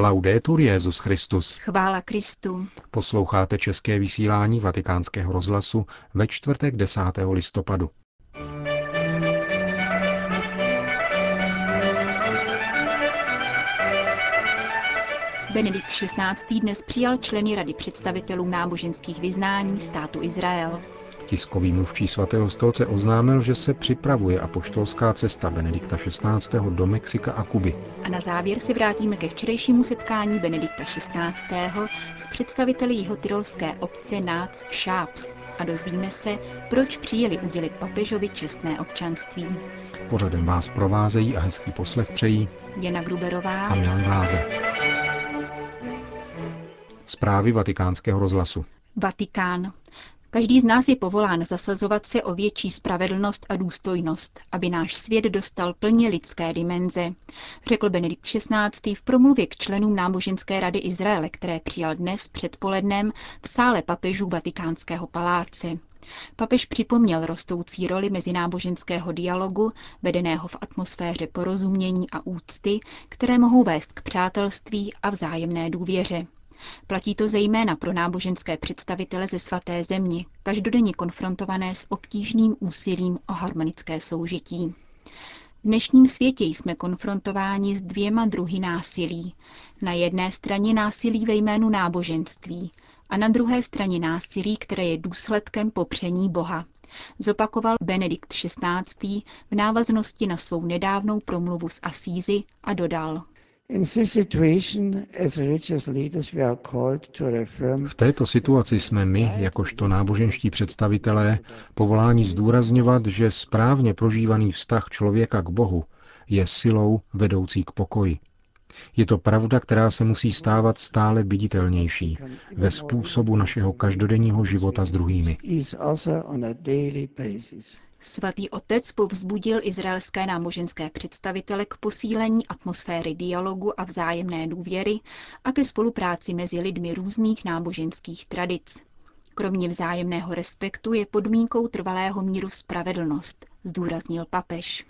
Laudetur Jezus Christus. Chvála Kristu. Posloucháte české vysílání Vatikánského rozhlasu ve čtvrtek 10. listopadu. Benedikt XVI. dnes přijal členy Rady představitelů náboženských vyznání státu Izrael. Tiskový mluvčí svatého stolce oznámil, že se připravuje apoštolská cesta Benedikta XVI. do Mexika a Kuby. A na závěr se vrátíme ke včerejšímu setkání Benedikta XVI. s představiteli jeho tyrolské obce Nác Šáps a dozvíme se, proč přijeli udělit papežovi čestné občanství. Pořadem vás provázejí a hezký poslech přejí Jana Gruberová a Milan Glázer. Zprávy vatikánského rozhlasu. Vatikán. Každý z nás je povolán zasazovat se o větší spravedlnost a důstojnost, aby náš svět dostal plně lidské dimenze, řekl Benedikt XVI. v promluvě k členům náboženské rady Izraele, které přijal dnes předpolednem v sále papežů Vatikánského paláce. Papež připomněl rostoucí roli mezináboženského dialogu, vedeného v atmosféře porozumění a úcty, které mohou vést k přátelství a vzájemné důvěře. Platí to zejména pro náboženské představitele ze svaté země, každodenně konfrontované s obtížným úsilím o harmonické soužití. V dnešním světě jsme konfrontováni s dvěma druhy násilí. Na jedné straně násilí ve jménu náboženství a na druhé straně násilí, které je důsledkem popření Boha. Zopakoval Benedikt XVI. v návaznosti na svou nedávnou promluvu z Asízy a dodal. V této situaci jsme my, jakožto náboženští představitelé, povoláni zdůrazňovat, že správně prožívaný vztah člověka k Bohu je silou vedoucí k pokoji. Je to pravda, která se musí stávat stále viditelnější ve způsobu našeho každodenního života s druhými. Svatý otec povzbudil izraelské náboženské představitele k posílení atmosféry dialogu a vzájemné důvěry a ke spolupráci mezi lidmi různých náboženských tradic. Kromě vzájemného respektu je podmínkou trvalého míru spravedlnost, zdůraznil papež.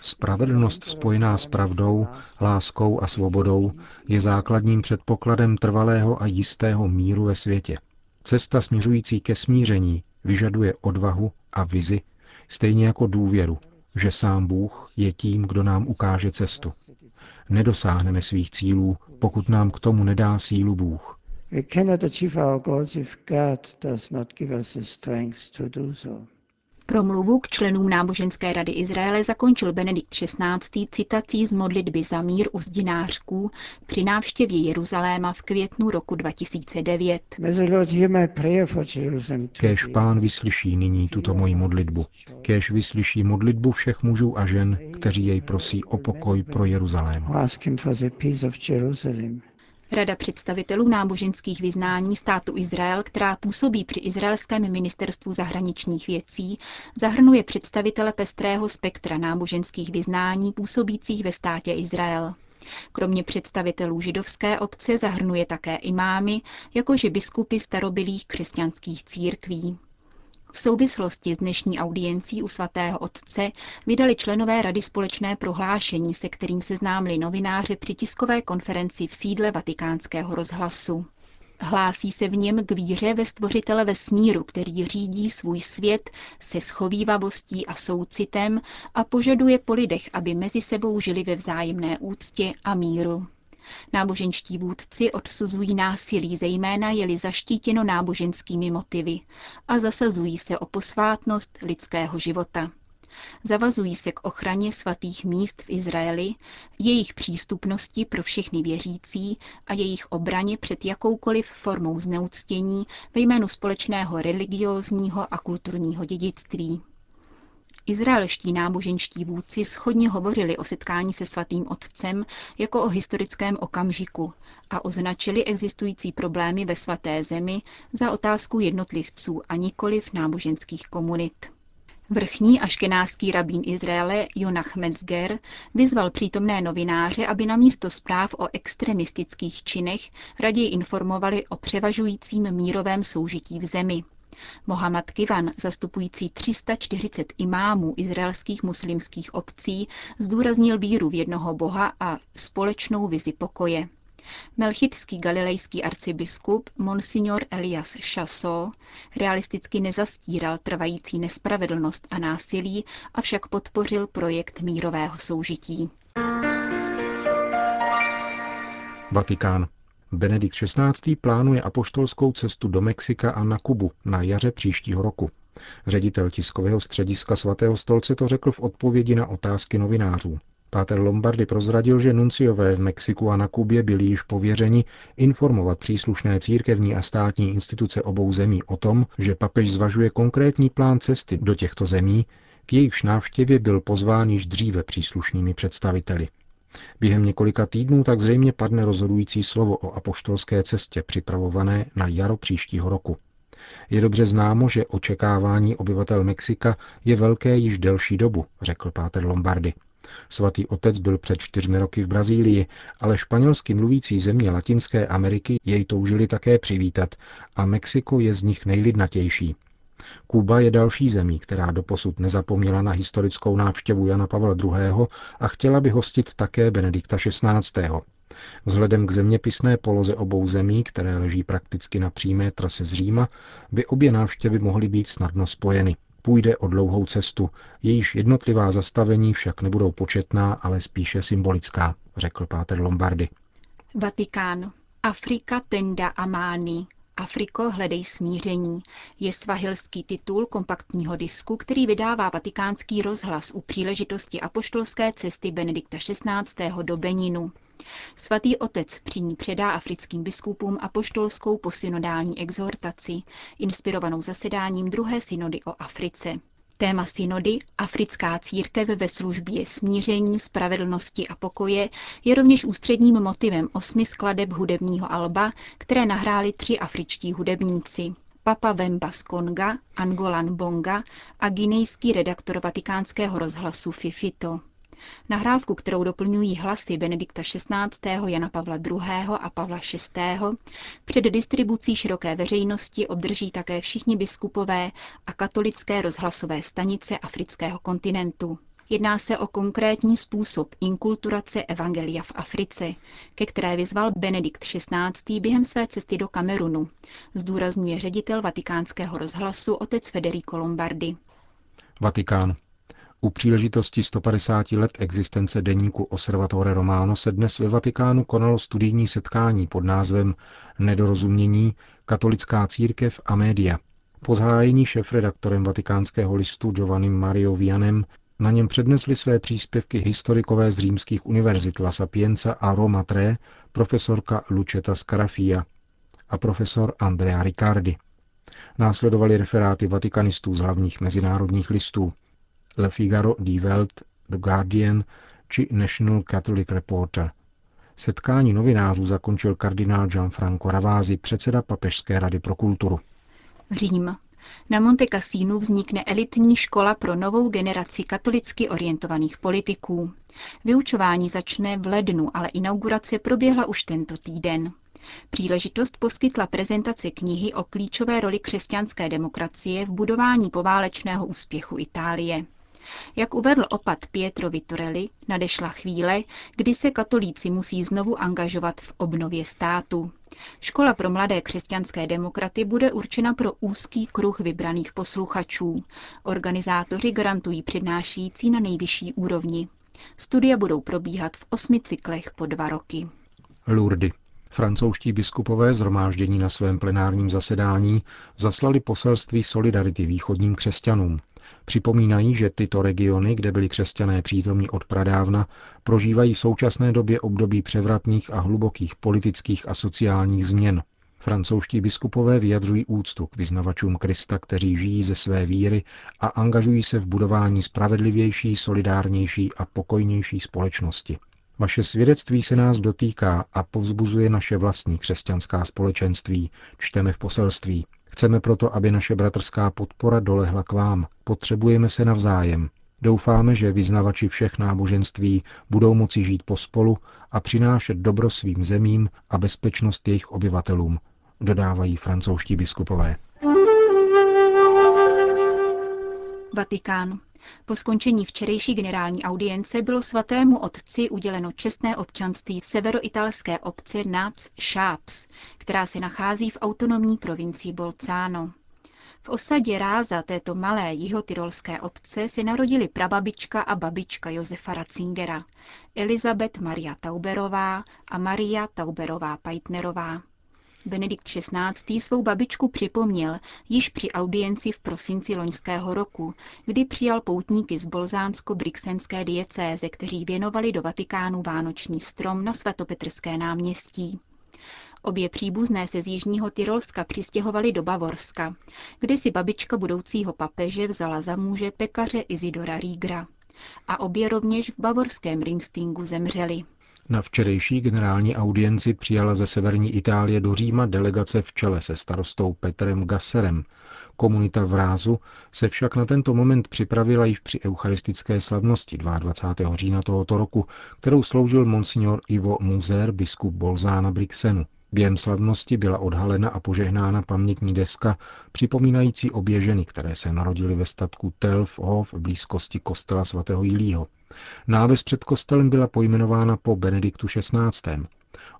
Spravedlnost spojená s pravdou, láskou a svobodou je základním předpokladem trvalého a jistého míru ve světě. Cesta směřující ke smíření vyžaduje odvahu a vizi, stejně jako důvěru, že sám Bůh je tím, kdo nám ukáže cestu. Nedosáhneme svých cílů, pokud nám k tomu nedá sílu Bůh. Promluvu k členům náboženské rady Izraele zakončil Benedikt XVI. citací z modlitby za mír u zdinářků při návštěvě Jeruzaléma v květnu roku 2009. Kéž pán vyslyší nyní tuto moji modlitbu. Kéž vyslyší modlitbu všech mužů a žen, kteří jej prosí o pokoj pro Jeruzalém. Rada představitelů náboženských vyznání státu Izrael, která působí při izraelském ministerstvu zahraničních věcí, zahrnuje představitele pestrého spektra náboženských vyznání působících ve státě Izrael. Kromě představitelů židovské obce zahrnuje také imámy, jakože biskupy starobilých křesťanských církví. V souvislosti s dnešní audiencí u svatého otce vydali členové Rady společné prohlášení, se kterým seznámili novináře při tiskové konferenci v sídle vatikánského rozhlasu. Hlásí se v něm k víře ve stvořitele vesmíru, který řídí svůj svět se schovývavostí a soucitem a požaduje po lidech, aby mezi sebou žili ve vzájemné úctě a míru. Náboženští vůdci odsuzují násilí, zejména je-li zaštítěno náboženskými motivy a zasazují se o posvátnost lidského života. Zavazují se k ochraně svatých míst v Izraeli, jejich přístupnosti pro všechny věřící a jejich obraně před jakoukoliv formou zneuctění ve jménu společného religiózního a kulturního dědictví. Izraelští náboženští vůdci schodně hovořili o setkání se svatým otcem jako o historickém okamžiku a označili existující problémy ve svaté zemi za otázku jednotlivců a nikoliv náboženských komunit. Vrchní aškenáský rabín Izraele Jonach Metzger vyzval přítomné novináře, aby na místo zpráv o extremistických činech raději informovali o převažujícím mírovém soužití v zemi. Mohamed Kivan, zastupující 340 imámů izraelských muslimských obcí, zdůraznil víru v jednoho boha a společnou vizi pokoje. Melchitský galilejský arcibiskup Monsignor Elias Chasso realisticky nezastíral trvající nespravedlnost a násilí, avšak podpořil projekt mírového soužití. Vatikán. Benedikt XVI. plánuje apoštolskou cestu do Mexika a na Kubu na jaře příštího roku. Ředitel tiskového střediska svatého stolce to řekl v odpovědi na otázky novinářů. Páter Lombardy prozradil, že nunciové v Mexiku a na Kubě byli již pověřeni informovat příslušné církevní a státní instituce obou zemí o tom, že papež zvažuje konkrétní plán cesty do těchto zemí, k jejichž návštěvě byl pozván již dříve příslušnými představiteli. Během několika týdnů tak zřejmě padne rozhodující slovo o apoštolské cestě připravované na jaro příštího roku. Je dobře známo, že očekávání obyvatel Mexika je velké již delší dobu, řekl Páter Lombardy. Svatý otec byl před čtyřmi roky v Brazílii, ale španělsky mluvící země Latinské Ameriky jej toužili také přivítat a Mexiko je z nich nejlidnatější. Kuba je další zemí, která doposud nezapomněla na historickou návštěvu Jana Pavla II. a chtěla by hostit také Benedikta XVI. Vzhledem k zeměpisné poloze obou zemí, které leží prakticky na přímé trase z Říma, by obě návštěvy mohly být snadno spojeny. Půjde o dlouhou cestu, jejíž jednotlivá zastavení však nebudou početná, ale spíše symbolická, řekl Páter Lombardy. Vatikán. Afrika tenda amány. Afriko, hledej smíření, je svahilský titul kompaktního disku, který vydává vatikánský rozhlas u příležitosti apoštolské cesty Benedikta XVI. do Beninu. Svatý otec při ní předá africkým biskupům apoštolskou posynodální exhortaci, inspirovanou zasedáním druhé synody o Africe. Téma synody Africká církev ve službě smíření, spravedlnosti a pokoje je rovněž ústředním motivem osmi skladeb hudebního alba, které nahráli tři afričtí hudebníci. Papa Vemba z Konga, Angolan Bonga a guinejský redaktor vatikánského rozhlasu Fifito. Nahrávku, kterou doplňují hlasy Benedikta XVI., Jana Pavla II. a Pavla VI. před distribucí široké veřejnosti obdrží také všichni biskupové a katolické rozhlasové stanice afrického kontinentu. Jedná se o konkrétní způsob inkulturace evangelia v Africe, ke které vyzval Benedikt XVI. během své cesty do Kamerunu, zdůrazňuje ředitel vatikánského rozhlasu otec Federico Lombardi. Vatikán. U příležitosti 150 let existence deníku Osservatore Romano se dnes ve Vatikánu konalo studijní setkání pod názvem Nedorozumění, katolická církev a média. Po zahájení šéf-redaktorem vatikánského listu Giovannim Mario Vianem na něm přednesli své příspěvky historikové z římských univerzit La Sapienza a Roma Tre, profesorka Lucetta Scarafia a profesor Andrea Riccardi. Následovali referáty vatikanistů z hlavních mezinárodních listů – Le Figaro, Die Welt, The Guardian či National Catholic Reporter. Setkání novinářů zakončil kardinál Gianfranco Ravázi, předseda Papežské rady pro kulturu. Řím. Na Monte Cassinu vznikne elitní škola pro novou generaci katolicky orientovaných politiků. Vyučování začne v lednu, ale inaugurace proběhla už tento týden. Příležitost poskytla prezentace knihy o klíčové roli křesťanské demokracie v budování poválečného úspěchu Itálie. Jak uvedl opat Pietro Vittorelli, nadešla chvíle, kdy se katolíci musí znovu angažovat v obnově státu. Škola pro mladé křesťanské demokraty bude určena pro úzký kruh vybraných posluchačů. Organizátoři garantují přednášící na nejvyšší úrovni. Studia budou probíhat v osmi cyklech po dva roky. Lourdes. Francouzští biskupové zhromáždění na svém plenárním zasedání zaslali poselství solidarity východním křesťanům, Připomínají, že tyto regiony, kde byli křesťané přítomní od pradávna, prožívají v současné době období převratných a hlubokých politických a sociálních změn. Francouzští biskupové vyjadřují úctu k vyznavačům Krista, kteří žijí ze své víry a angažují se v budování spravedlivější, solidárnější a pokojnější společnosti. Vaše svědectví se nás dotýká a povzbuzuje naše vlastní křesťanská společenství, čteme v poselství. Chceme proto, aby naše bratrská podpora dolehla k vám. Potřebujeme se navzájem. Doufáme, že vyznavači všech náboženství budou moci žít pospolu a přinášet dobro svým zemím a bezpečnost jejich obyvatelům, dodávají francouzští biskupové. Vatikán. Po skončení včerejší generální audience bylo svatému otci uděleno čestné občanství severoitalské obce Nats Šáps, která se nachází v autonomní provincii Bolcano. V osadě Ráza této malé jihotyrolské obce se narodili prababička a babička Josefa Ratzingera, Elizabeth Maria Tauberová a Maria Tauberová Peitnerová. Benedikt XVI. svou babičku připomněl již při audienci v prosinci loňského roku, kdy přijal poutníky z bolzánsko-brixenské diecéze, kteří věnovali do Vatikánu vánoční strom na svatopetrské náměstí. Obě příbuzné se z jižního Tyrolska přistěhovali do Bavorska, kde si babička budoucího papeže vzala za muže pekaře Izidora Rígra. A obě rovněž v bavorském Rimstingu zemřeli. Na včerejší generální audienci přijala ze severní Itálie do Říma delegace v čele se starostou Petrem Gasserem. Komunita v Rázu se však na tento moment připravila již při eucharistické slavnosti 22. října tohoto roku, kterou sloužil monsignor Ivo Muzer, biskup Bolzána Brixenu. Během slavnosti byla odhalena a požehnána pamětní deska připomínající obě ženy, které se narodily ve statku Telfhof v blízkosti kostela svatého Jilího. Náves před kostelem byla pojmenována po Benediktu XVI.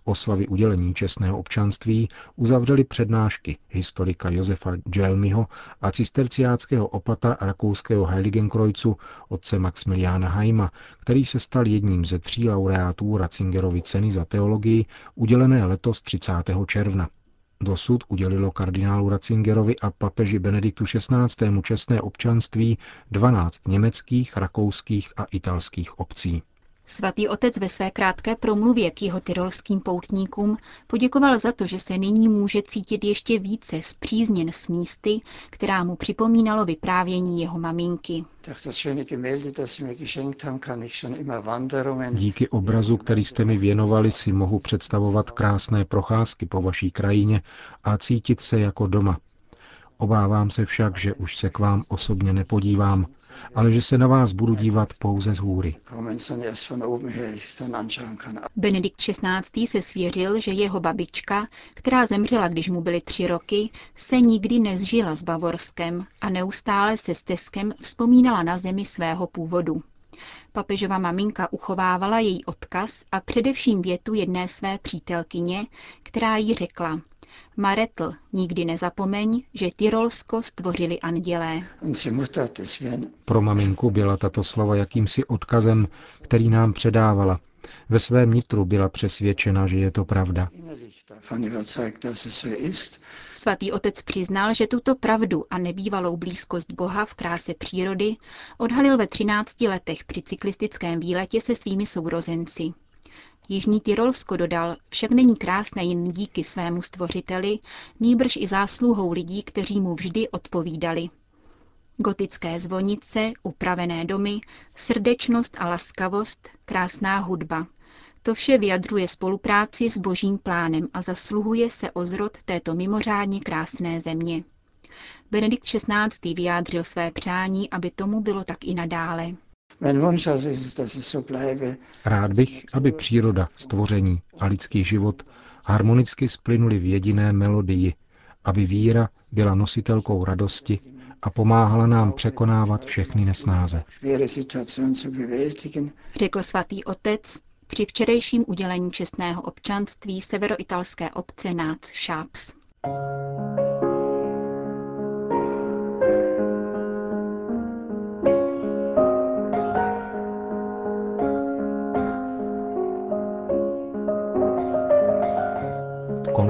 Oslavy udělení čestného občanství uzavřely přednášky historika Josefa Gelmiho a cisterciáckého opata rakouského Heiligenkreuzu otce Maximiliána Haima, který se stal jedním ze tří laureátů Ratzingerovy ceny za teologii udělené letos 30. června. Dosud udělilo kardinálu Ratzingerovi a papeži Benediktu XVI. čestné občanství 12 německých, rakouských a italských obcí. Svatý otec ve své krátké promluvě k jeho tyrolským poutníkům poděkoval za to, že se nyní může cítit ještě více zpřízněn s místy, která mu připomínalo vyprávění jeho maminky. Díky obrazu, který jste mi věnovali, si mohu představovat krásné procházky po vaší krajině a cítit se jako doma, Obávám se však, že už se k vám osobně nepodívám, ale že se na vás budu dívat pouze z hůry. Benedikt XVI. se svěřil, že jeho babička, která zemřela, když mu byly tři roky, se nikdy nezžila s Bavorskem a neustále se steskem vzpomínala na zemi svého původu. Papežova maminka uchovávala její odkaz a především větu jedné své přítelkyně, která jí řekla – Maretl, nikdy nezapomeň, že Tyrolsko stvořili andělé. Pro maminku byla tato slova jakýmsi odkazem, který nám předávala. Ve svém nitru byla přesvědčena, že je to pravda. Svatý otec přiznal, že tuto pravdu a nebývalou blízkost Boha v kráse přírody odhalil ve 13 letech při cyklistickém výletě se svými sourozenci. Jižní Tyrolsko dodal, však není krásné jen díky svému stvořiteli, nýbrž i zásluhou lidí, kteří mu vždy odpovídali. Gotické zvonice, upravené domy, srdečnost a laskavost, krásná hudba. To vše vyjadřuje spolupráci s božím plánem a zasluhuje se o zrod této mimořádně krásné země. Benedikt XVI. vyjádřil své přání, aby tomu bylo tak i nadále. Rád bych, aby příroda, stvoření a lidský život harmonicky splynuli v jediné melodii, aby víra byla nositelkou radosti a pomáhala nám překonávat všechny nesnáze. Řekl svatý otec při včerejším udělení čestného občanství severoitalské obce Nác Šáps.